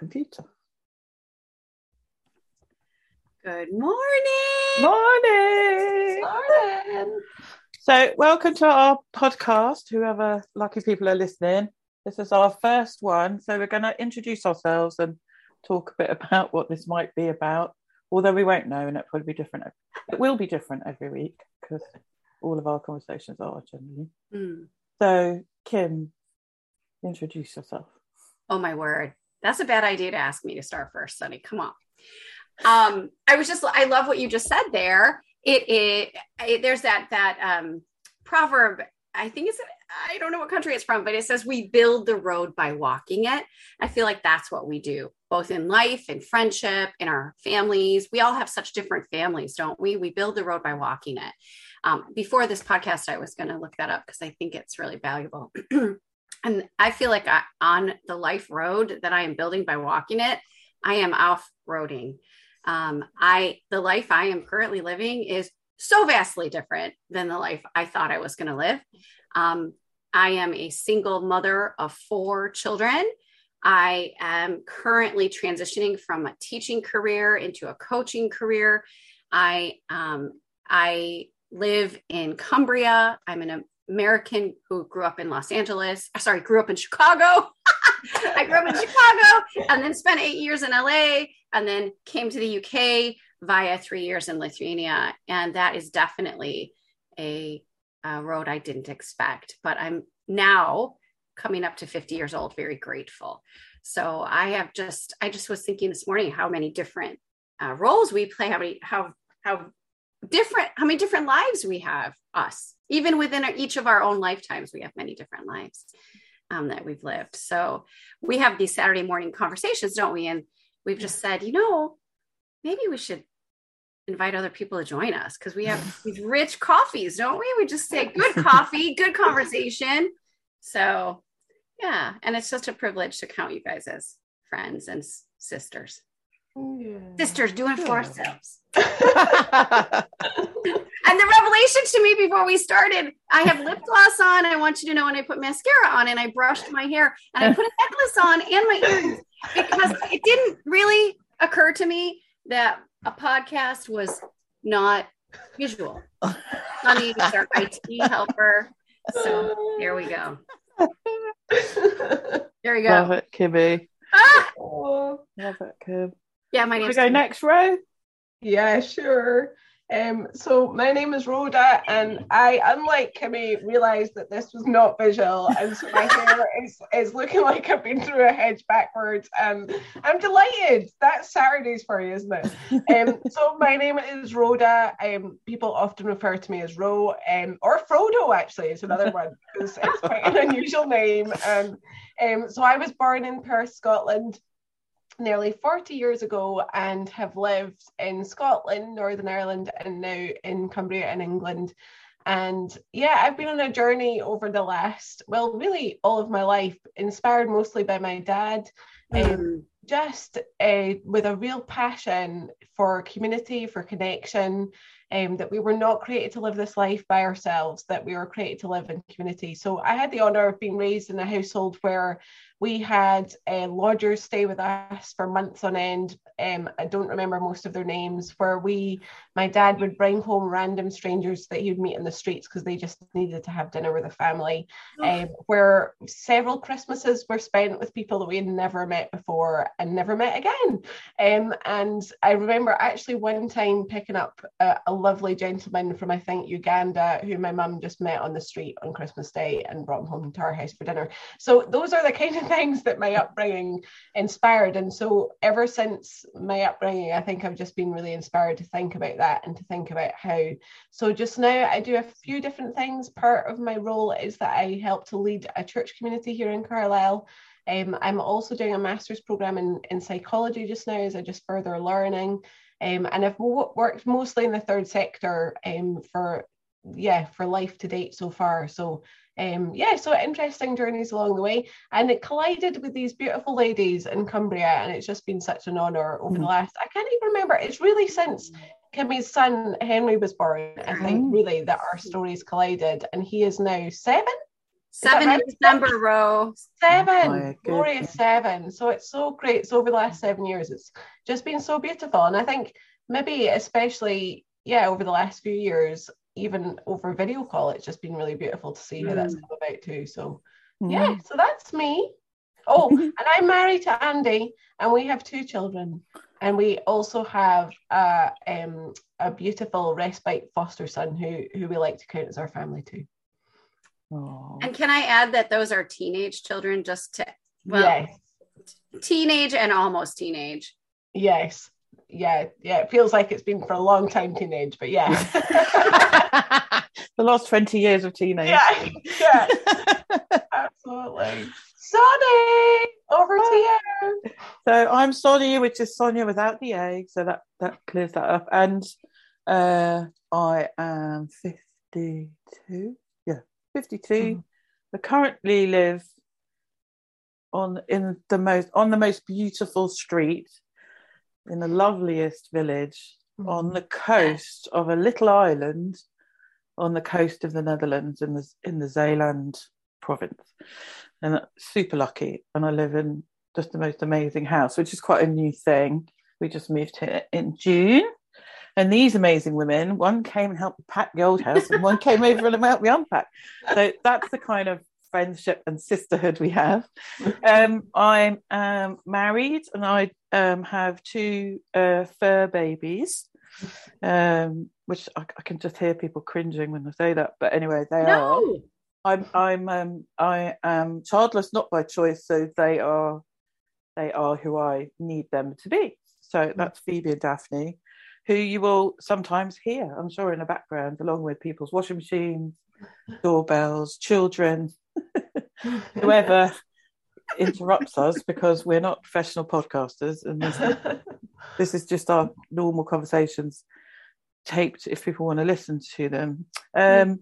computer. Good morning. Morning. Morning. So, welcome to our podcast. Whoever lucky people are listening, this is our first one. So, we're going to introduce ourselves and talk a bit about what this might be about. Although we won't know, and it'll probably be different. It will be different every week because all of our conversations are generally. Hmm. So, Kim, introduce yourself. Oh my word. That's a bad idea to ask me to start first, Soni. Come on. Um, I was just I love what you just said there. It, it, it there's that that um proverb, I think it's I don't know what country it's from, but it says we build the road by walking it. I feel like that's what we do, both in life, in friendship, in our families. We all have such different families, don't we? We build the road by walking it. Um, before this podcast, I was going to look that up because I think it's really valuable. and I feel like I, on the life road that I am building by walking it, I am off roading. Um, I the life I am currently living is so vastly different than the life I thought I was going to live. Um, I am a single mother of four children. I am currently transitioning from a teaching career into a coaching career. I um, I live in Cumbria. I'm an American who grew up in Los Angeles. Sorry, grew up in Chicago. I grew up in Chicago and then spent eight years in LA and then came to the UK via three years in Lithuania. And that is definitely a uh, road I didn't expect. But I'm now coming up to 50 years old, very grateful. So I have just, I just was thinking this morning how many different uh, roles we play, how many, how, how different, how many different lives we have us, even within our, each of our own lifetimes, we have many different lives um, that we've lived. So we have these Saturday morning conversations, don't we? And we've just said, you know, maybe we should invite other people to join us because we have these rich coffees, don't we? We just say good coffee, good conversation. So, yeah, and it's just a privilege to count you guys as friends and sisters. Yeah. Sisters doing it for Yeah. ourselves. And the revelation to me before we started, I have lip gloss on. I want you to know, and I put mascara on, and I brushed my hair, and I put a necklace on, and my earrings because it didn't really occur to me that a podcast was not visual. Soni is our IT helper, so there we go. There we go. Love it, Kimmy. Ah! Oh, Love it, Kim. Yeah, my Can we name's go next row? yeah, sure. Um, so my name is Rhoda, and I, unlike Kimmy, realised that this was not visual, and so my hair is, is looking like I've been through a hedge backwards, and I'm delighted. That's Saturdays for you, isn't it? Um, so my name is Rhoda. Um, people often refer to me as Ro, um, or Frodo. Actually, is another one because it's quite an unusual name. And um, so I was born in Perth, Scotland nearly 40 years ago and have lived in Scotland, Northern Ireland, and now in Cumbria in England. And yeah, I've been on a journey over the last, well, really all of my life, inspired mostly by my dad. Um, Mm. just uh, with a real passion for community, for connection, um, that we were not created to live this life by ourselves, that we were created to live in community. So I had the honour of being raised in a household where we had uh, lodgers stay with us for months on end. Um, I don't remember most of their names. Where we, my dad would bring home random strangers that he would meet in the streets because they just needed to have dinner with the family. Um, where several Christmases were spent with people that we had never met before and never met again. Um, and I remember actually one time picking up a, a lovely gentleman from I think Uganda who my mum just met on the street on Christmas Day and brought him home to our house for dinner. So those are the kind of things that my upbringing inspired. And so ever since my upbringing, I think I've just been really inspired to think about that and to think about how. So just now I do a few different things. Part of my role is that I help to lead a church community here in Carlisle. Um, I'm also doing a master's program in, in psychology just now as I just further learning. Um, and I've wo- worked mostly in the third sector um, for yeah for life to date so far. So um, yeah, so interesting journeys along the way, and it collided with these beautiful ladies in Cumbria, and it's just been such an honour over the Mm. last. I can't even remember. It's really since Kimmy's son Henry was born. I think Mm. really that our stories collided, and he is now seven. Seven right? in December, Ro. Seven, my glorious seven. So it's so great. So over the last seven years, it's just been so beautiful. And I think maybe especially, yeah, over the last few years, even over video call, it's just been really beautiful to see how that's Mm. come about too. So Mm. yeah, so that's me. Oh, and I'm married to Andy, and we have two children. And we also have a, um, a beautiful respite foster son who who we like to count as our family too. Aw. And can I add that those are teenage children, just to well, yes. teenage and almost teenage. Yes. Yeah. Yeah. It feels like it's been for a long time teenage, but yeah. the last 20 years of teenage. yeah. Yeah. Absolutely. Soni, over to you. So I'm Soni, which is Sonia without the egg. So that, that clears that up. And uh, I am 52. Yeah, 52. Mhm. I currently live on in the most on the most beautiful street in the loveliest village on mm-hmm. the coast of a little island on the coast of the Netherlands in the in the Zeeland province, and super lucky. And I live in just the most amazing house, which is quite a new thing. We just moved here in June, and these amazing women, one came and helped pack the old house, and one came over and helped me unpack. So that's the kind of friendship and sisterhood we have. Um, I'm um, married, and I um, have two uh, fur babies um, which I, I can just hear people cringing when I say that. But anyway, they are. I'm I'm um, I am childless, not by choice. So they are they are who I need them to be. So that's Phoebe and Daphne, who you will sometimes hear, I'm sure, in the background, along with people's washing machines, doorbells, children, whoever interrupts us because we're not professional podcasters and this this is just our normal conversations taped if people want to listen to them. Um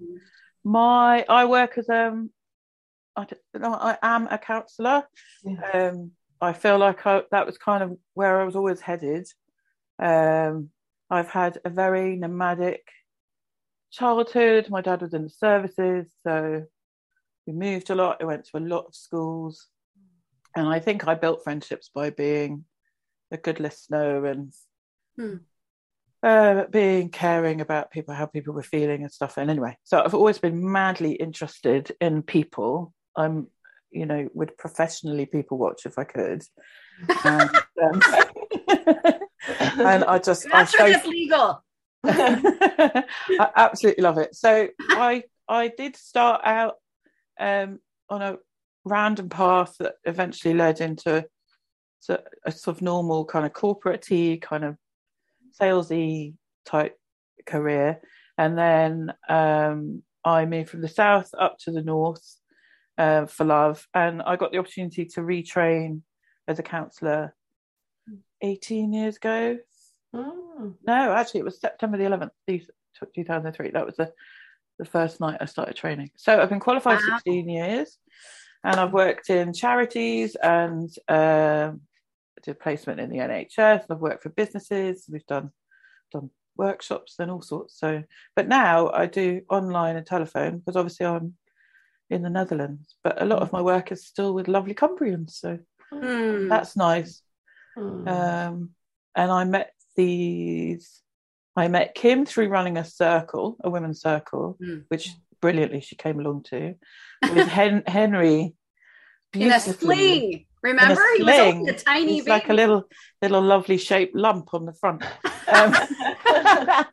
my i work as um i, I am a counselor Yeah. um i feel like I, that was kind of where i was always headed. Um i've had a very nomadic childhood. My dad was in the services so we moved a lot i went to a lot of schools and i think i built friendships by being a good listener and Hmm. uh, being caring about people, how people were feeling and stuff. And anyway, so I've always been madly interested in people. I'm, you know, would professionally people watch if I could. And, um, and I just, I so legal. I absolutely love it. So I I did start out um, on a random path that eventually led into to a sort of normal kind of corporate kind of salesy type career, and then um, I moved from the south up to the north uh, for love, and I got the opportunity to retrain as a counsellor eighteen years ago, Mm. no, actually, it was September the 11th, 2003. That was the, the first night I started training. So I've been qualified Wow. 16 years and I've worked in charities and um, did placement in the NHS. I've worked for businesses. We've done done workshops and all sorts. So, but now I do online and telephone because obviously I'm in the Netherlands. But a lot of my work is still with lovely Cumbrians. So Hmm. that's nice. Mm. Um, and I met these. I met Kim through running a circle, a women's circle, Mm. which brilliantly she came along to, with Hen- Henry. in a sling. Remember, he was sling. only a tiny He's baby. like a little, little lovely shaped lump on the front. Um,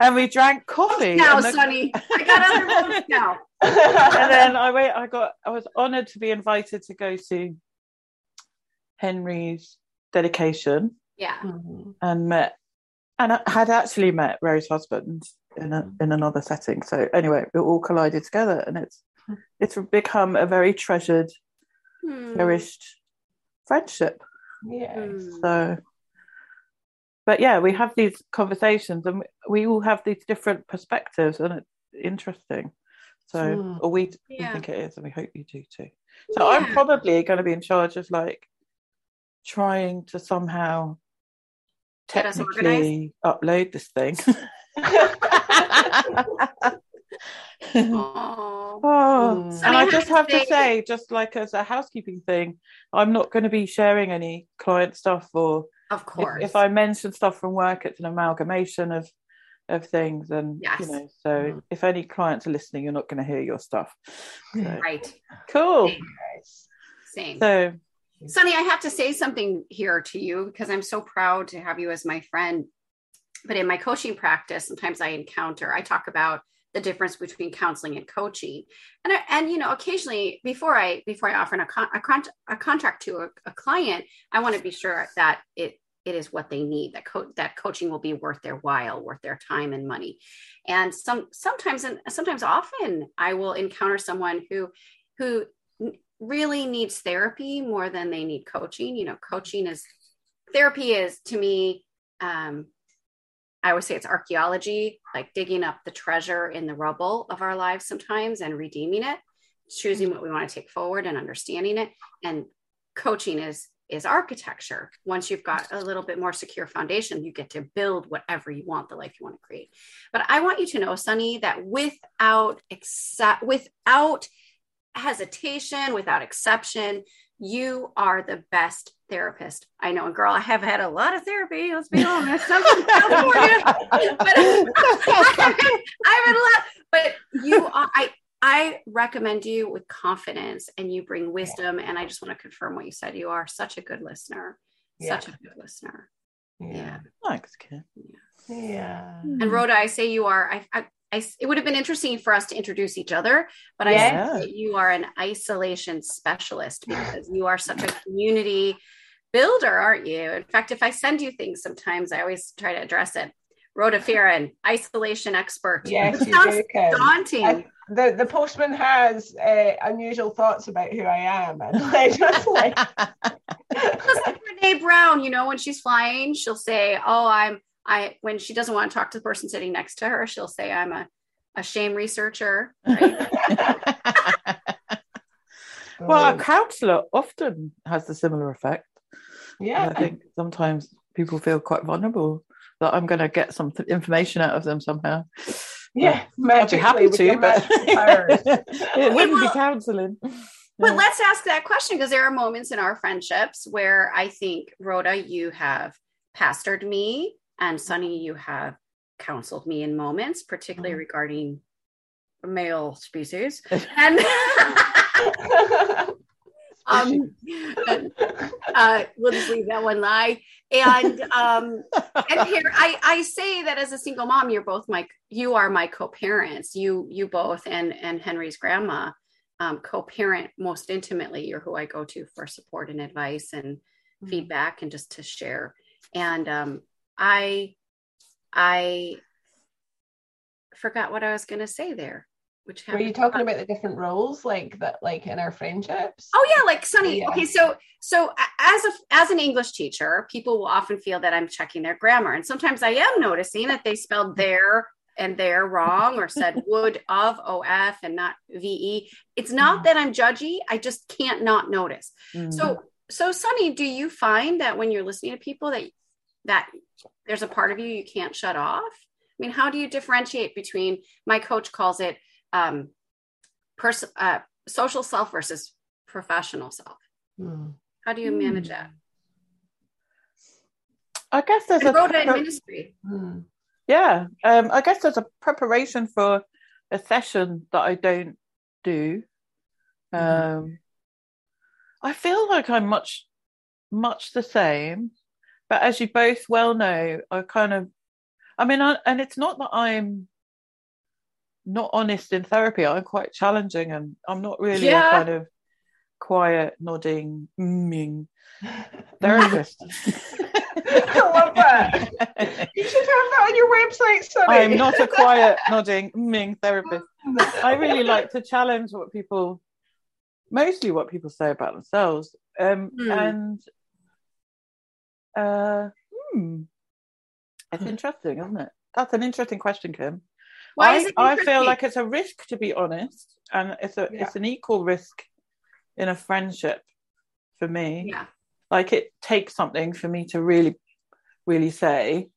and we drank coffee. now, the- Soni, I got other now. and then I wait. I got. I was honoured to be invited to go to Henry's dedication Yeah. And met and I had actually met Rose's husband in a, in another setting. So anyway, it all collided together, and it's it's become a very treasured, Hmm. cherished friendship. Yes. Hmm. So, but yeah, we have these conversations, and we all have these different perspectives, and it's interesting. So, Mm. or we, we think it is, and we hope you do too. So, I'm probably going to be in charge of like trying to somehow Get us technically upload this thing. Oh. And I just have to say- just like as a housekeeping thing, I'm not going to be sharing any client stuff, or Of if, course. if I mention stuff from work, it's an amalgamation of of things, and Yes. you know. So Mm. if any clients are listening, you're not going to hear your stuff. So, right. cool. Nice. Same. So Soni, I have to say something here to you because I'm so proud to have you as my friend. But in my coaching practice, sometimes I encounter, I talk about the difference between counseling and coaching. And, I, and you know, occasionally before I before I offer a, a, con- a contract to a, a client, I want to be sure that it it is what they need that co- that coaching will be worth their while worth their time and money and some sometimes and sometimes often i will encounter someone who who really needs therapy more than they need coaching you know coaching is therapy is to me um i always say it's archaeology like digging up the treasure in the rubble of our lives sometimes and redeeming it choosing what we want to take forward and understanding it and coaching is is architecture. Once you've got a little bit more secure foundation, you get to build whatever you want, the life you want to create. But I want you to know, Soni, that without accept, without hesitation, without exception, you are the best therapist I know. And girl, I have had a lot of therapy. Let's be honest. I'm from California, but I haven't, I haven't a lot. But you are. I I recommend you with confidence and you bring wisdom. And I just want to confirm what you said. You are such a good listener. Yeah. Such a good listener. Yeah. thanks, Kim. Yeah. Hmm. And Rhoda, I say you are, I, I, I, it would have been interesting for us to introduce each other, but I Yeah. say that you are an isolation specialist because you are such a community builder, aren't you? In fact, if I send you things sometimes, I always try to address it. Rhoda Farron, isolation expert. Yes, sounds daunting. I- The the postman has uh, unusual thoughts about who I am, and I just like Just like Brene Brown, you know, when she's flying, she'll say, "Oh, I'm I." When she doesn't want to talk to the person sitting next to her, she'll say, "I'm a a shame researcher." Right? well, a counsellor often has the similar effect. yeah, I think sometimes people feel quite vulnerable that I'm going to get some th- information out of them somehow. yeah, I'd be happy to, but it wouldn't be counselling. But let's ask that question because there are moments in our friendships where I think, Rhoda, you have pastored me, and Sunny, you have counseled me in moments, particularly Mhm. regarding male species. And um, uh, we'll just leave that one lie. And um, and here I, I say that as a single mom, you're both my you are my co-parents. You you both and and Henry's grandma um, co-parent most intimately. You're who I go to for support and advice and feedback and just to share. And um, I I forgot what I was going to say there. Which Were you talking about the different roles, like that, like in our friendships? Oh yeah, like Soni. Yeah. Okay, so so as a as an English teacher, people will often feel that I'm checking their grammar, and sometimes I am noticing that they spelled there and there wrong, or said would of of and not ve. It's not that I'm judgy; I just can't not notice. Mm. So so Soni, do you find that when you're listening to people that that there's a part of you you can't shut off? I mean, how do you differentiate between my coach calls it um, pers- uh, social self versus professional self? Hmm. How do you manage that? I guess there's a And in pre- ministry. Hmm. yeah. Um, I guess there's a preparation for a session that I don't do. Um, I feel like I'm much, much the same, but as you both well know, I kind of, I mean, I, and it's not that I'm not honest in therapy. I'm quite challenging, and I'm not really Yeah. a kind of quiet, nodding, mming therapist. I love that. You should have that on your website, Soni. I'm not a quiet, nodding, mming therapist. I really like to challenge what people, mostly what people say about themselves. Um, Hmm. And uh, hmm, it's interesting, isn't it? That's an interesting question, Kim. Why I, I feel like it's a risk to be honest, and it's a Yeah. it's an equal risk in a friendship for me. yeah. Like it takes something for me to really, really say,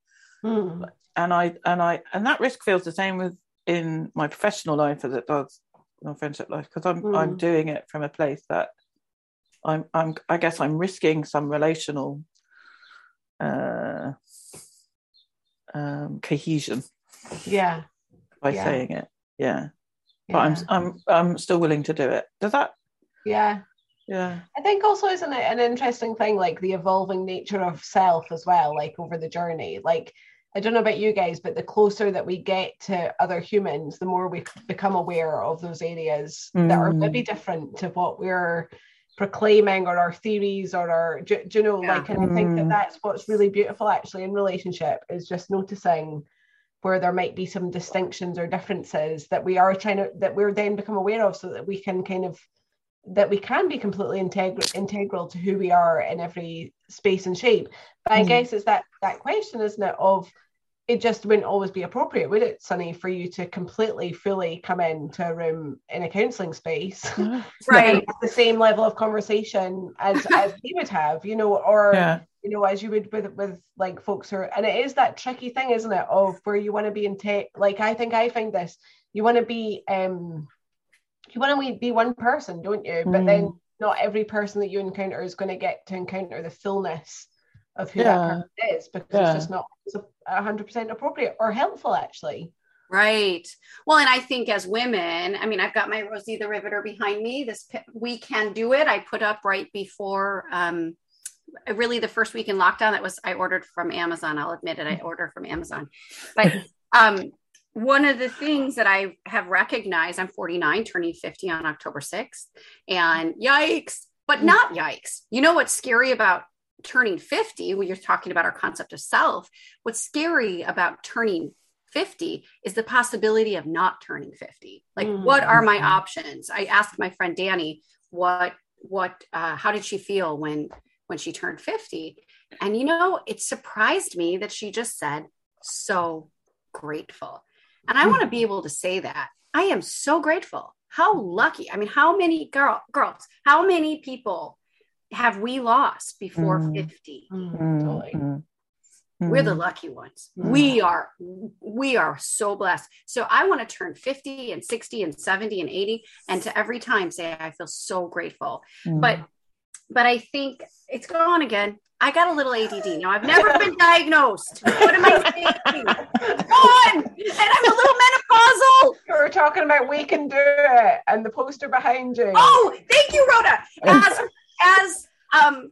Hmm. and I and I and that risk feels the same with in my professional life as it does in my friendship life because I'm Mm. I'm doing it from a place that I'm I'm I guess I'm risking some relational uh, um, cohesion Yeah. by Yeah. saying it. Yeah, yeah. but I'm I'm I'm still willing to do it. Does that? yeah. Yeah. I think also isn't it an interesting thing, like the evolving nature of self as well, like over the journey. Like I don't know about you guys, but the closer that we get to other humans, the more we become aware of those areas that are Mm. maybe different to what we're proclaiming or our theories or our do, do you know Yeah. like and I think that Mm. that's what's really beautiful actually in relationship is just noticing where there might be some distinctions or differences that we are trying to that we're then become aware of so that we can kind of that we can be completely integral integral to who we are in every space and shape but i Mm. guess it's that that question isn't it of it just wouldn't always be appropriate would it soni for you to completely fully come into a room in a counselling space Right. and the same level of conversation as as he would have you know or yeah. you know, as you would with with like folks who are, and it is that tricky thing, isn't it, of where you want to be in tech. Like I think I find this, you want to be, um, you want to be one person, don't you? But then not every person that you encounter is going to get to encounter the fullness of who that person is because Yeah. it's just not a hundred percent appropriate or helpful, actually. Right. Well, and I think as women, I mean, I've got my Rosie the Riveter behind me. This we can do it. I put up right before, um, really the first week in lockdown. That was I ordered from Amazon. I'll admit it. I order from Amazon, but um, one of the things that I have recognized, I'm 49, turning 50 on October 6th, and yikes, but not yikes. You know what's scary about turning 50 when you're talking about our concept of self? What's scary about turning 50 is the possibility of not turning 50 like Mm. what are my options? I asked my friend danny what what uh, how did she feel when when she turned 50 and you know it surprised me that she just said so grateful. And i want to be able to say that. I am so grateful. How lucky. I mean how many girl girls how many people have we lost before Mm. 50 Mm, Totally. mm, we're the lucky ones. Mm. we are we are so blessed. So i want to turn 50 and 60 and 70 and 80 and to every time say i feel so grateful. Mm. but but i think it's gone again. I got a little add now i've never been diagnosed. What am i saying it's gone! And i'm a little menopausal! We were talking about we can do it and the poster behind you. oh thank you rhoda. As as um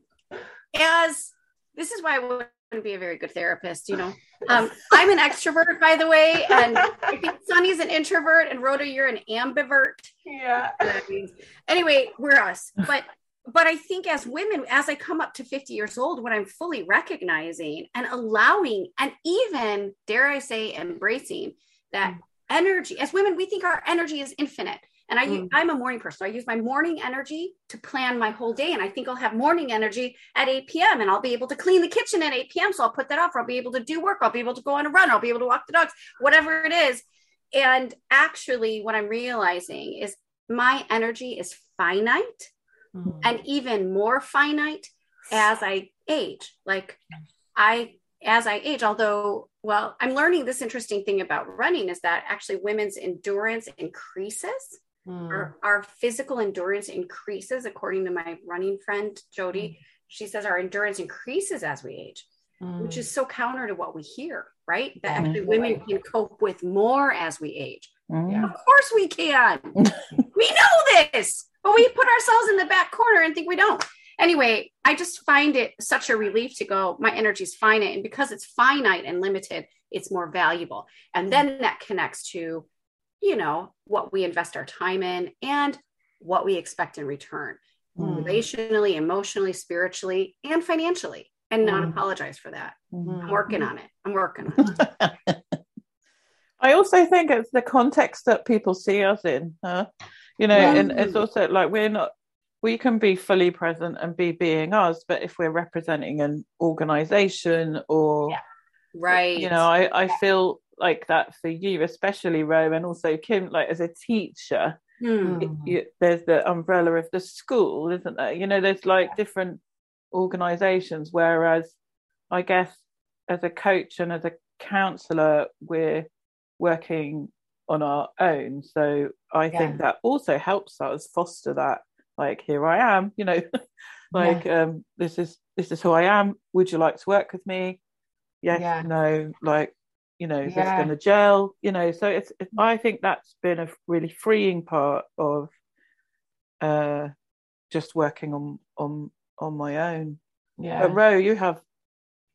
as this is why i wouldn't be a very good therapist you know um i'm an extrovert by the way and i think soni's an introvert and rhoda you're an ambivert yeah. Anyway, we're us. But but I think as women, as I come up to 50 years old, when I'm fully recognizing and allowing and even dare I say embracing that energy, as women, we think our energy is infinite. And I, Mm. I'm a morning person. So I use my morning energy to plan my whole day. And I think I'll have morning energy at 8 p.m. and I'll be able to clean the kitchen at 8 p.m. So I'll put that off. I'll be able to do work. I'll be able to go on a run. I'll be able to walk the dogs, whatever it is. And actually, what I'm realizing is my energy is finite Mm. and even more finite as I age. Like I, as I age, although, well, I'm learning this interesting thing about running is that actually women's endurance increases. Mm. Our, our physical endurance increases, according to my running friend Jody. She says our endurance increases as we age, which Mm. is so counter to what we hear, right? That actually women can cope with more as we age. Mm. Yeah. Of course we can. we know this, but we put ourselves in the back corner and think we don't. Anyway, I just find it such a relief to go, my energy is finite. And because it's finite and limited, it's more valuable. And then that connects to, you know, what we invest our time in and what we expect in return, Mm. relationally, emotionally, spiritually, and financially, and not Mm. apologize for that. Mm. I'm working on it. I'm working on it. I also think it's the context that people see us in. Huh? You know, Yeah. and it's also like we're not. We can be fully present and be being us, but if we're representing an organization or, Yeah. Right. you know, I, I feel like that for you, especially Ro, and also Kim, like as a teacher, Hmm. it- you, there's the umbrella of the school, isn't there? You know, there's like different organizations, whereas I guess as a coach and as a counselor, we're working on our own. So I Yeah. think that also helps us foster that. Like here I am, you know, like um, this is this is who I am. Would you like to work with me? Yes, Yeah. no, like you know, Yeah. going to gel? You know, so it's. It, I think that's been a really freeing part of uh, just working on on on my own. yeah. But Ro, you have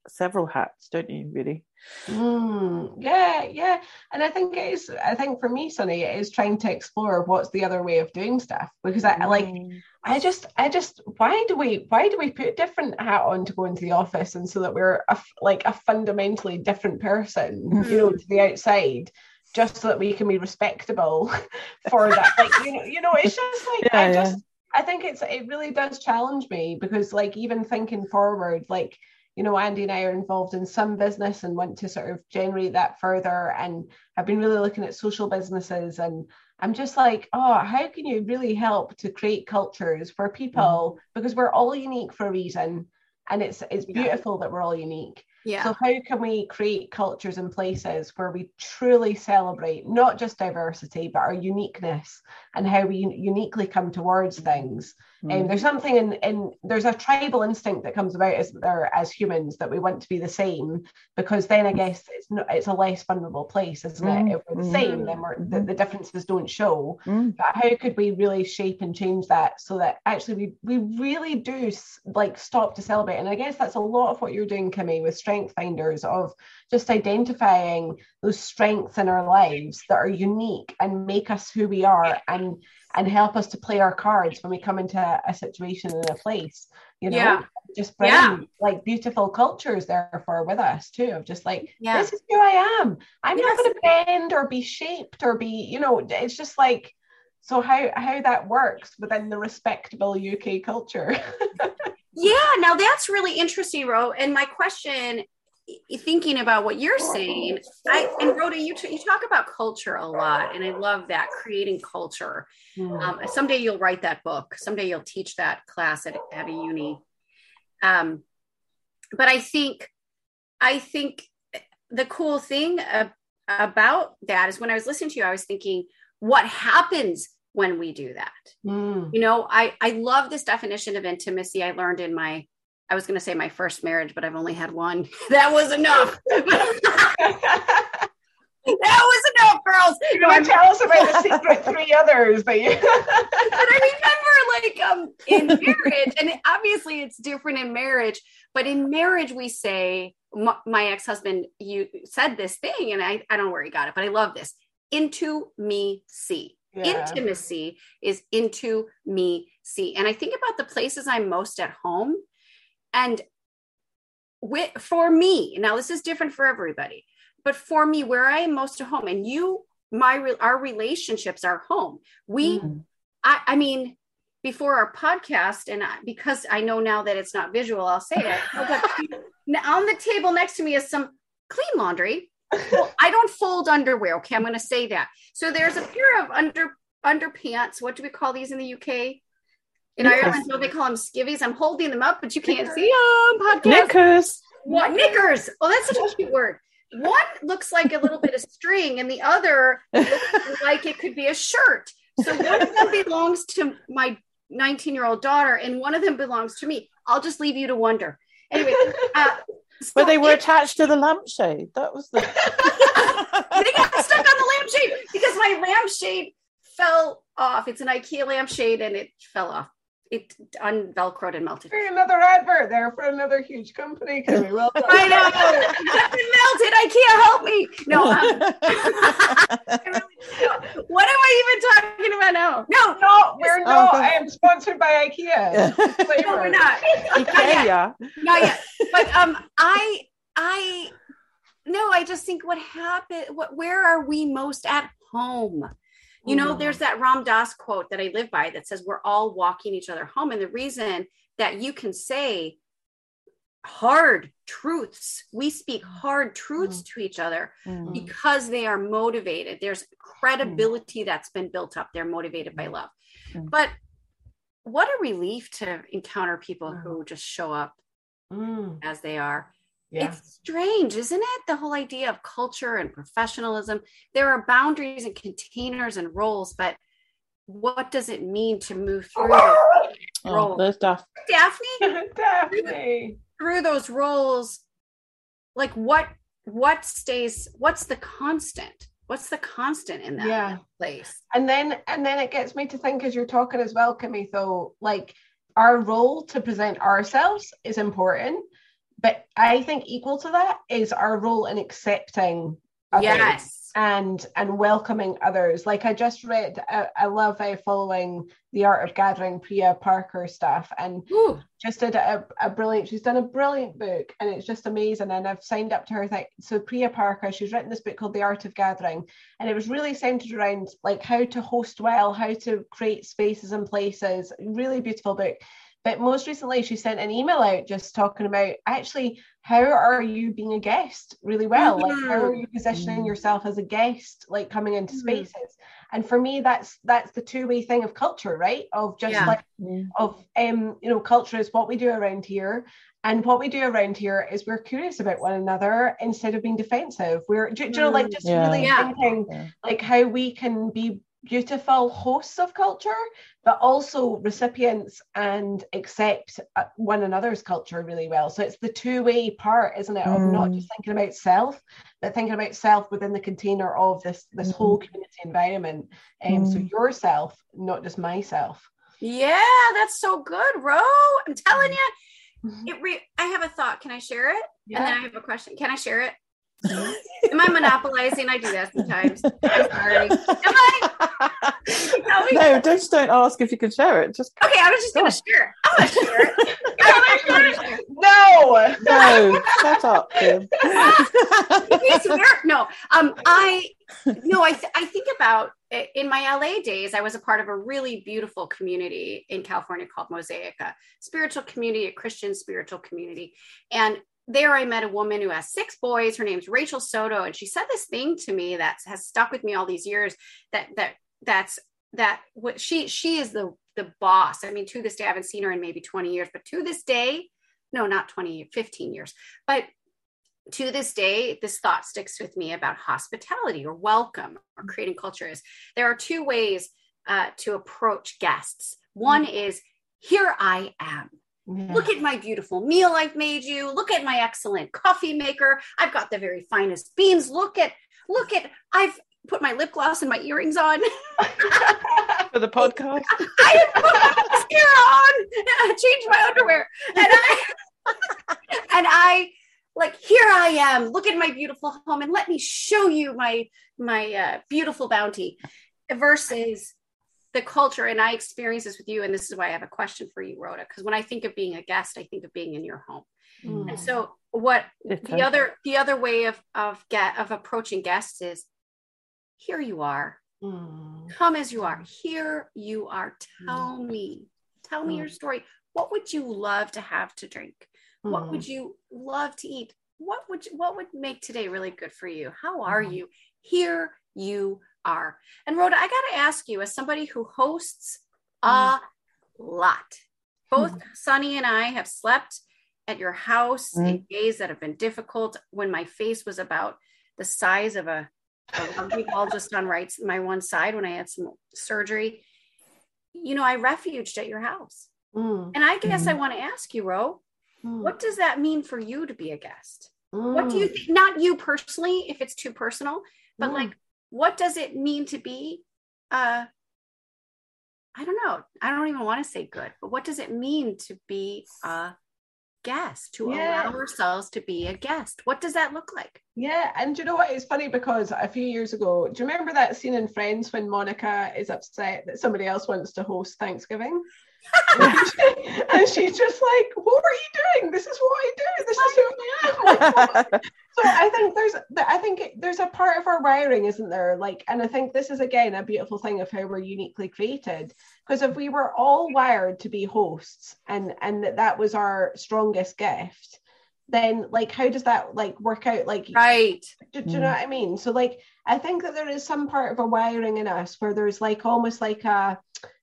several hats, don't you? Really? Mm, yeah, yeah. And I think it is, I think for me, Soni, it is trying to explore what's the other way of doing stuff. Because I like, Mm. I just, I just, why do we, why do we put a different hat on to go into the office and so that we're a, like a fundamentally different person, you know, to the outside, just so that we can be respectable for that. Like, you know, you know, it's just like, Yeah, I yeah. just, I think it's, it really does challenge me because like, even thinking forward, like, you know, Andy and I are involved in some business and want to sort of generate that further. And I've been really looking at social businesses and I'm just like, oh, how can you really help to create cultures for people mm-hmm. because we're all unique for a reason. And it's it's Yeah. beautiful that we're all unique. Yeah. So how can we create cultures and places where we truly celebrate not just diversity but our uniqueness and how we un- uniquely come towards mm-hmm. things? Mm. And there's something in, in there's a tribal instinct that comes about as there as humans that we want to be the same because then I guess it's not it's a less vulnerable place, isn't Mm, it? If we're the mm. same, then we're, the, the differences don't show. Mm. But how could we really shape and change that so that actually we we really do like stop to celebrate? And I guess that's a lot of what you're doing, Kimmy, with Strength Finders of just identifying those strengths in our lives that are unique and make us who we are and and help us to play our cards when we come into a, a situation in a place you know Yeah. just bring Yeah. like beautiful cultures therefore with us too of just like Yeah. this is who i am i'm not going to bend or be shaped or be you know it's just like so how how that works within the respectable uk culture Yeah, now that's really interesting, Ro. And my question, thinking about what you're saying, I and Rhoda, you t- you talk about culture a lot, and I love that creating culture. Um, someday you'll write that book. Someday you'll teach that class at, at a uni. Um, but I think, I think the cool thing uh, about that is when I was listening to you, I was thinking, what happens when we do that? Mm. You know, I I love this definition of intimacy I learned in my I was going to say my first marriage, but I've only had one. That was enough. that was enough, girls. you want to tell us about the secret three others that you but I remember like um in marriage, and obviously it's different in marriage, but in marriage we say my, my ex-husband you said this thing and I, I don't know where he got it, but I love this. Into me see. Yeah. Intimacy is into me see. And I think about the places I'm most at home and with, for me, now this is different for everybody, but for me, where I am most at home and you, my, our relationships are home. We, Mm. I, I mean, before our podcast, and I, because I know now that it's not visual, I'll say it. on the table next to me is some clean laundry. Well, I don't fold underwear. Okay, I'm going to say that. So there's a pair of under underpants. What do we call these in the UK? In Knickers. Ireland, don't they call them skivvies? I'm holding them up, but you can't see them. Podcast. Knickers. What knickers? Oh, that's such a cute word. One looks like a little bit of string, and the other looks like it could be a shirt. So one of them belongs to my 19 year old daughter, and one of them belongs to me. I'll just leave you to wonder. Anyway, uh, But they were it- attached to the lampshade. That was the. they got stuck on the lampshade because my lampshade fell off. It's an IKEA lampshade, and it fell off. It unvelcroed and melted. another advert there for another huge company Kimmy. well done. I know. it melted. IKEA, help me. No, um, really what am I even talking about now? No, no we're Oh, not go- I am sponsored by IKEA no, we're not. Ikea. Not yet. But um, I, I, no, I just think what happened. What, where are we most at home? You know, Mhm. there's that Ram Dass quote that I live by that says we're all walking each other home, and the reason that you can say hard truths, we speak hard truths to each other Mm. because they are motivated. There's credibility that's been built up. They're motivated by love. Mm. But what a relief to encounter people Mm. who just show up Mm. as they are. Yeah. it's strange, isn't it? The whole idea of culture and professionalism. There are boundaries and containers and roles, but what does it mean to move through those oh, roles? There's. Daphne? Daphne. Through those roles, like what what stays, what's the constant? What's the constant in that yeah. place? And then and then it gets me to think as you're talking as well, Kimmy, though, like our role to present ourselves is important but I think equal to that is our role in accepting others yes. and and welcoming others. Like I just read, I, I love uh, following the art of gathering Priya Parker stuff, and Ooh. just did a, a brilliant. She's done a brilliant book, and it's just amazing. And I've signed up to her thing. So Priya Parker, she's written this book called The Art of Gathering, and it was really centered around like how to host well, how to create spaces and places. Really beautiful book. But most recently, she sent an email out just talking about actually how are you being a guest really well? Like how are you positioning mm-hmm. yourself as a guest, like coming into mm-hmm. spaces? And for me, that's that's the two-way thing of culture, right? Of just yeah. like of um, you know, culture is what we do around here. And what we do around here is we're curious about one another instead of being defensive. We're, do, do you know, like just yeah. really yeah. thinking like how we can be beautiful hosts of culture, but also recipients and accept uh, one another's culture really well. So it's the two way part, isn't it, of mm. not just thinking about self, but thinking about self within the container of this this mm. whole community environment. Um, mm. So yourself, not just myself. Yeah, that's so good, Ro. I'm telling you. Mm-hmm. It re- I have a thought. Can I share it? Yeah. And then I have a question. Can I share it? Am I monopolizing? I do that sometimes. I'm sorry. Am I? no, just don't ask if you can share it. Just okay. I was just going to share it. I'm going to share it. I'm No, no, shut up, Kim. no, um, I no, I th- I think about in my LA days. I was a part of a really beautiful community in California called Mosaic, a spiritual community, a Christian spiritual community, and there I met a woman who has six boys. Her name's Rachel Soto, and she said this thing to me that has stuck with me all these years. That that that's that what she she is the the boss. I mean, to this day, I haven't seen her in maybe 20 years, but to this day, no, not 20, 15 years, but to this day, this thought sticks with me about hospitality or welcome or creating culture is there are two ways uh, to approach guests. One mm-hmm. is here I am. Yeah. Look at my beautiful meal I've made you. Look at my excellent coffee maker. I've got the very finest beans. Look at, look at, I've put my lip gloss and my earrings on. For the podcast. I have put mascara on, changed my underwear. And I, and I, like, here I am. Look at my beautiful home and let me show you my, my uh, beautiful bounty versus the culture and i experience this with you and this is why i have a question for you rhoda because when i think of being a guest i think of being in your home mm. and so what it's the okay. other the other way of of get of approaching guests is here you are mm. come as you are here you are tell mm. me tell me your mm. story what would you love to have to drink what would mm. you love to eat what would you, what would make today really good for you how are mm. you here you are. And Rhoda, I got to ask you, as somebody who hosts a mm. lot, both mm. Soni and I have slept at your house mm. in days that have been difficult when my face was about the size of a, a rugby ball just on right my one side when I had some surgery. You know, I refuged at your house. Mm. And I guess I want to ask you, Ro, what does that mean for you to be a guest? What do you think? Not you personally, if it's too personal, but like what does it mean to be uh i don't know i don't even want to say good but what does it mean to be a guest to yeah. allow ourselves to be a guest what does that look like yeah and you know what it's funny because a few years ago do you remember that scene in friends when monica is upset that somebody else wants to host thanksgiving and she's just like, "What are you doing? This is what I do. This is who I am." so I think there's, I think there's a part of our wiring, isn't there? Like, and I think this is again a beautiful thing of how we're uniquely created. Because if we were all wired to be hosts, and and that that was our strongest gift, then like how does that like work out? Like, right? Do, do you know mm. what I mean? So like, I think that there is some part of a wiring in us where there's like almost like a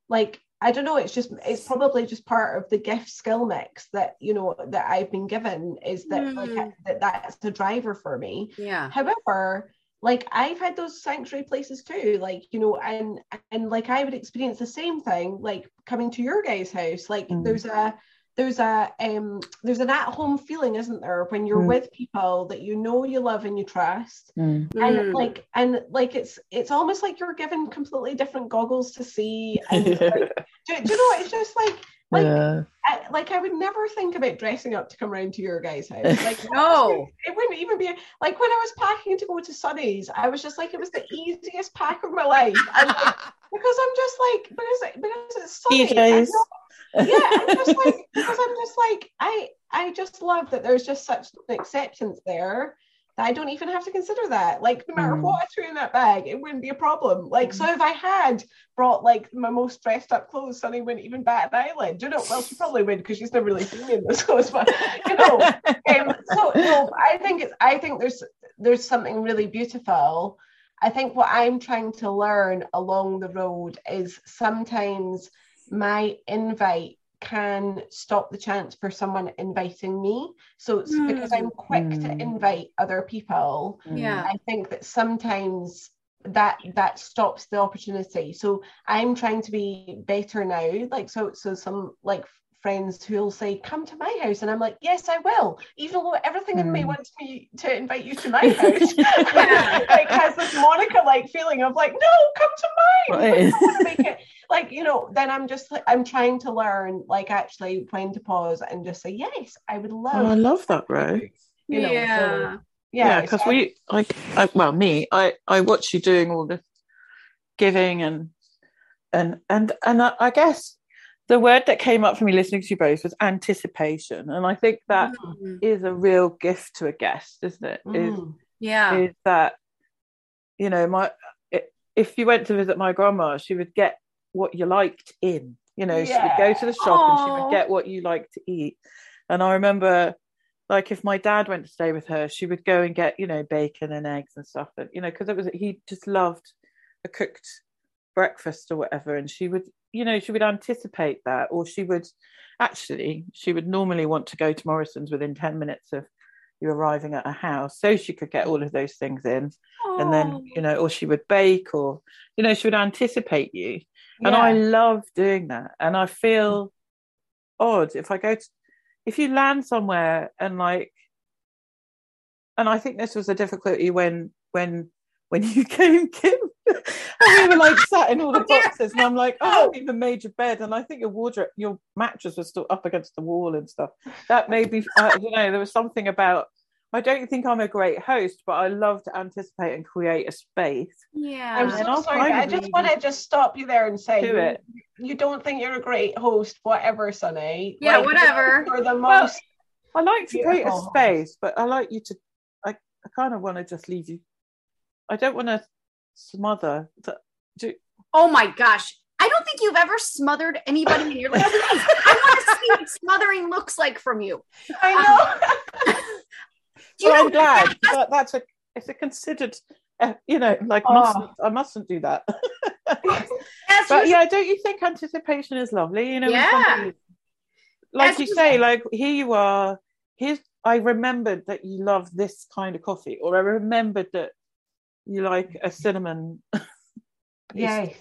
like I don't know. It's just it's probably just part of the gift skill mix that you know that I've been given is that mm. like that that's the driver for me. Yeah. However, like I've had those sanctuary places too, like you know, and and like I would experience the same thing, like coming to your guys' house. Like mm. there's a there's a um there's an at-home feeling isn't there when you're mm. with people that you know you love and you trust mm. and mm. like and like it's it's almost like you're given completely different goggles to see and like, do, do, you know it's just like like yeah. I, like I would never think about dressing up to come around to your guys' house. Like no, it wouldn't even be like when I was packing to go to Soni's. I was just like it was the easiest pack of my life, and, because I'm just like because because it's soni yeah, I'm just like because I'm just like I I just love that there's just such an acceptance there I don't even have to consider that. Like no matter mm. what I threw in that bag, it wouldn't be a problem. Like mm. so if I had brought like my most dressed up clothes, Soni wouldn't even bat an eyelid. Do you know? Well, she probably would because she's never really seen me in those clothes, but you know. um, so no, I think it's I think there's there's something really beautiful. I think what I'm trying to learn along the road is sometimes my invite can stop the chance for someone inviting me. So it's mm. because I'm quick mm. to invite other people. Yeah. I think that sometimes that that stops the opportunity. So I'm trying to be better now. Like so so some like friends who'll say, "Come to my house," and I'm like, "Yes, I will," even though everything mm. in me hmm. wants me to invite you to my house. like has this Monica like feeling of like, "No, come to mine." Right. I want to make it like you know. Then I'm just like I'm trying to learn like actually when to pause and just say, "Yes, I would love." Oh, I love that, Ro. You know, yeah. So, yeah, because so we like, I, well, me, I I watch you doing all the giving and and and and I, I guess the word that came up for me listening to you both was anticipation and i think that mm. is a real gift to a guest isn't it? Mm. Is, yeah is that you know my if you went to visit my grandma she would get what you liked in you know yeah. she would go to the shop Aww. and she would get what you like to eat and i remember like if my dad went to stay with her she would go and get you know bacon and eggs and stuff and you know because it was he just loved a cooked breakfast or whatever and she would you know she would anticipate that or she would actually she would normally want to go to morrison's within 10 minutes of you arriving at a house so she could get all of those things in. Aww. and then you know or she would bake or you know she would anticipate you. Yeah. and i love doing that. And i feel mm. odd if i go to if you land somewhere and like and i think this was a difficulty when when when you came kim we were like sat in all the boxes, and I'm like, oh, I haven't even made your bed, and I think your wardrobe, your mattress was still up against the wall and stuff. That made me, uh, you know, there was something about. I don't think I'm a great host, but I love to anticipate and create a space. Yeah, I'm so sorry. I just want to just stop you there and say, do it. You don't think you're a great host, whatever, Soni. Yeah, like, whatever. You're the most. Well, I like to create a space, but I like you to. I, I kind of want to just leave you. I don't want to smother. Do... Oh my gosh. I don't think you've ever smothered anybody in your life. I want to see what smothering looks like from you. I know. Um, you well, know I'm glad. But that's a it's a considered uh, you know, like oh. mustn't, I mustn't do that. but yeah, don't you think anticipation is lovely? You know, yeah. like As you say, like here you are. Here's I remembered that you love this kind of coffee, or I remembered that you like a cinnamon. yes.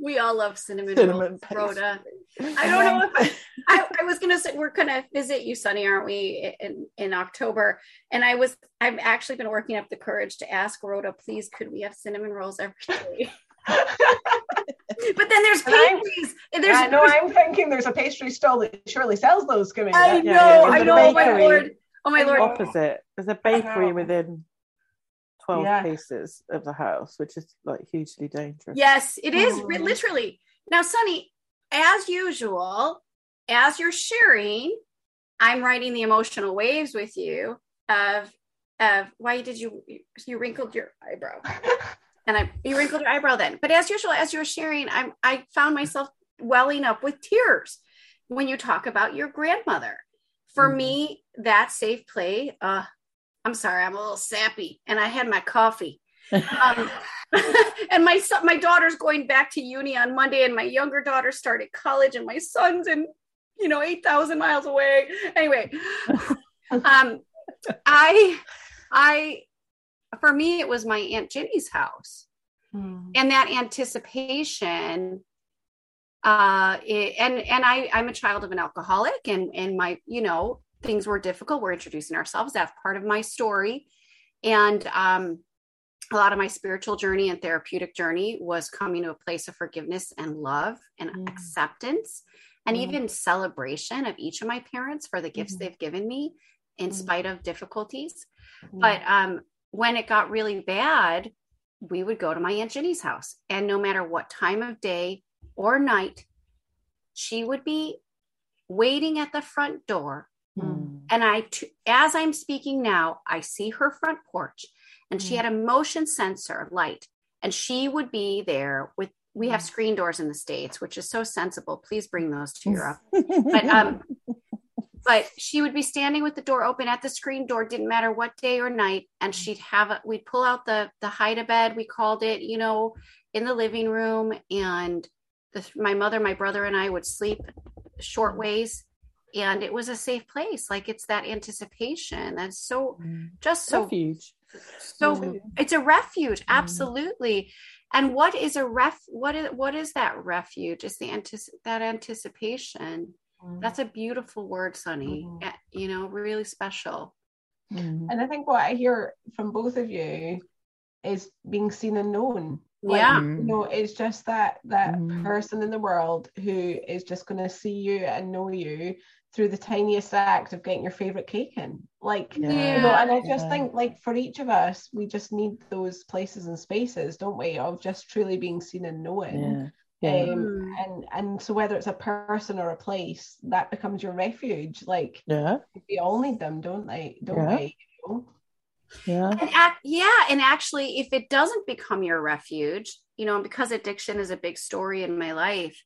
We all love cinnamon, cinnamon rolls, Rhoda. I don't know if I, I, I was gonna say we're gonna visit you, Soni, aren't we, in, in October? And I was I've actually been working up the courage to ask Rhoda, please, could we have cinnamon rolls every day? but then there's pastries. And there's, I know. There's, I'm thinking there's a pastry stall that surely sells those. Coming. I know. Yeah, yeah. I know. Oh my lord. Oh my lord. Opposite. There's a bakery uh-huh. within 12 yeah. paces of the house, which is like hugely dangerous. Yes, it is oh. literally. Now, Soni, as usual, as you're sharing, I'm writing the emotional waves with you of of why did you you wrinkled your eyebrow and I you wrinkled your eyebrow then. But as usual, as you were sharing, I'm I found myself welling up with tears when you talk about your grandmother. For mm me, that safe play, uh, I'm sorry, I'm a little sappy, and I had my coffee. Um, and my son, my daughter's going back to uni on Monday, and my younger daughter started college, and my son's in, you know, eight thousand miles away. Anyway, um, I, I, for me, it was my aunt Jenny's house, mm. and that anticipation. Uh, it, and and I, I'm a child of an alcoholic, and and my, you know, things were difficult. We're introducing ourselves. That's part of my story, and um a lot of my spiritual journey and therapeutic journey was coming to a place of forgiveness and love and mm. acceptance and mm. even celebration of each of my parents for the gifts mm. they've given me in mm. spite of difficulties but um, when it got really bad we would go to my aunt ginny's house and no matter what time of day or night she would be waiting at the front door. And i as i'm speaking now i see her front porch and she mm. had a motion sensor light and she would be there with we have mm. screen doors in the states which is so sensible please bring those to europe but um but she would be standing with the door open at the screen door didn't matter what day or night and mm. she'd have a we'd pull out the the hide a bed we called it you know in the living room and the, my mother my brother and i would sleep short ways and it was a safe place like it's that anticipation that's so just so refuge so mm-hmm. it's a refuge mm-hmm. absolutely and what is a ref what is what is that refuge is the antici- that anticipation mm-hmm. that's a beautiful word soni mm-hmm. you know really special mm-hmm. and i think what i hear from both of you is being seen and known like, yeah you know it's just that that mm. person in the world who is just going to see you and know you through the tiniest act of getting your favorite cake in like yeah. you know and i just yeah. think like for each of us we just need those places and spaces don't we of just truly being seen and known yeah. Um, mm. and and so whether it's a person or a place that becomes your refuge like yeah we all need them don't they don't yeah. we you know? yeah and act, yeah and actually if it doesn't become your refuge you know because addiction is a big story in my life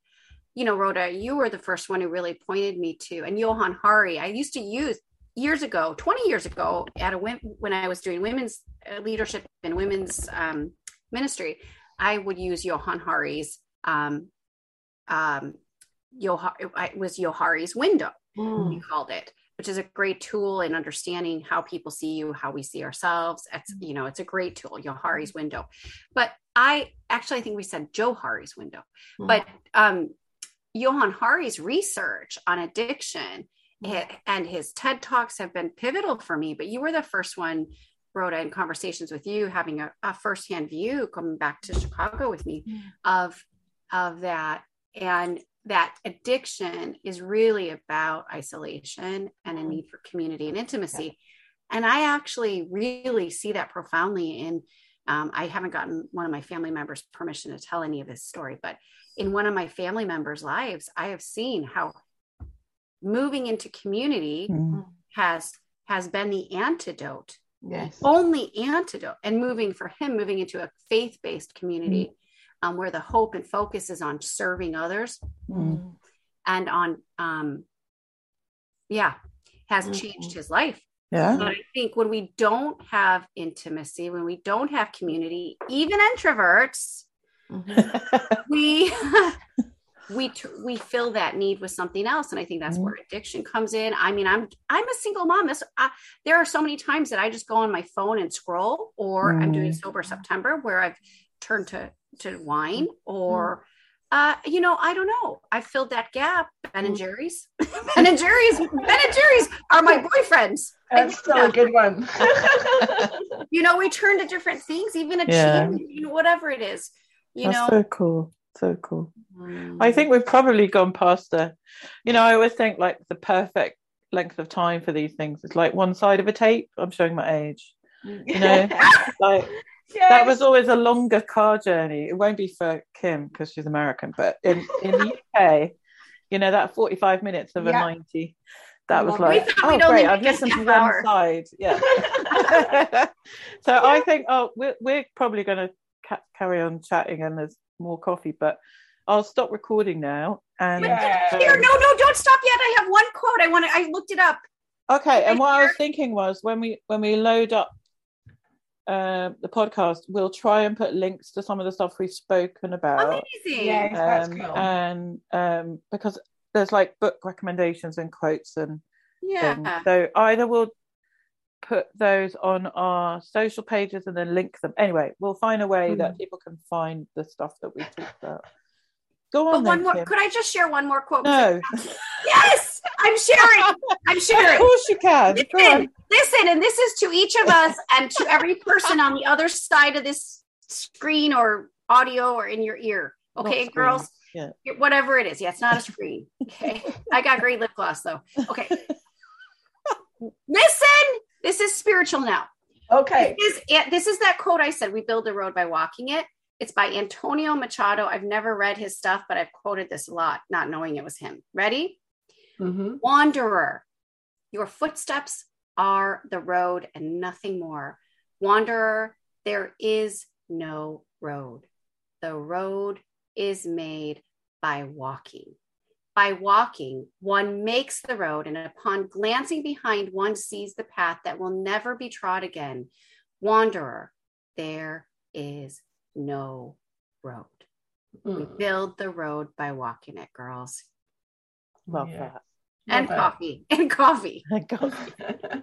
you know, Rhoda, you were the first one who really pointed me to, and Johann Hari. I used to use years ago, 20 years ago, at a when I was doing women's uh, leadership and women's um, ministry, I would use Johann Hari's um, um, it was Johari's window, mm. we called it, which is a great tool in understanding how people see you, how we see ourselves. It's you know, it's a great tool, Johari's window. But I actually I think we said Johari's window, mm. but um, Johann Hari's research on addiction mm. and his TED Talks have been pivotal for me. But you were the first one, Rhoda, in conversations with you, having a, a firsthand view coming back to Chicago with me of, of that. And that addiction is really about isolation and a need for community and intimacy. And I actually really see that profoundly in um, I haven't gotten one of my family members permission to tell any of this story, but in one of my family members' lives, I have seen how moving into community mm. has has been the antidote. Yes. Only antidote. And moving for him, moving into a faith-based community mm. um, where the hope and focus is on serving others mm. and on um yeah, has mm-hmm. changed his life. Yeah. But I think when we don't have intimacy, when we don't have community, even introverts, Mm-hmm. we we we fill that need with something else and i think that's mm-hmm. where addiction comes in i mean i'm i'm a single mom this, uh, there are so many times that i just go on my phone and scroll or mm-hmm. i'm doing mm-hmm. sober september where i've turned to to wine or uh, you know, I don't know. I filled that gap. Ben and Jerry's, Ben and Jerry's, Ben and Jerry's are my boyfriends. That's still a good one. you know, we turn to different things, even a yeah. you whatever it is you That's know so cool so cool mm. i think we've probably gone past the you know i always think like the perfect length of time for these things is like one side of a tape i'm showing my age you know like yes. that was always a longer car journey it won't be for kim because she's american but in in the uk you know that 45 minutes of yeah. a 90 that was like oh great i've listened to one side yeah so yeah. i think oh we're, we're probably going to ca- carry on chatting and there's more coffee, but I'll stop recording now. And yeah. Uh, here, no, no, don't stop yet. I have one quote. I want to. I looked it up. Okay, and what I was thinking was when we when we load up um, the podcast, we'll try and put links to some of the stuff we've spoken about. Amazing. Yes, that's Um, cool. and um, because there's like book recommendations and quotes and Yeah. things. So either we'll put those on our social pages and then link them. Anyway, we'll find a way that people can find the stuff that we talked about. Go But on, one then, more. Kim. Could I just share one more quote? No, Yes, I'm sharing. I'm sharing. of course you can. Listen, listen, and this is to each of us and to every person on the other side of this screen or audio or in your ear. Okay, girls. Yeah. Whatever it is. Yeah, it's not a screen. Okay. I got great lip gloss though. Okay. Listen, this is spiritual now. Okay. This is. This is that quote I said. We build a road by walking it. It's by Antonio Machado. I've never read his stuff, but I've quoted this a lot, not knowing it was him. Ready? Mhm. Wanderer, your footsteps are the road and nothing more. Wanderer, there is no road. The road is made by walking. By walking, one makes the road, and upon glancing behind, one sees the path that will never be trod again. Wanderer, there is no road. We Mm. build the road by walking it, girls. Love Yeah. that. And Love it. coffee. And coffee. Thank God.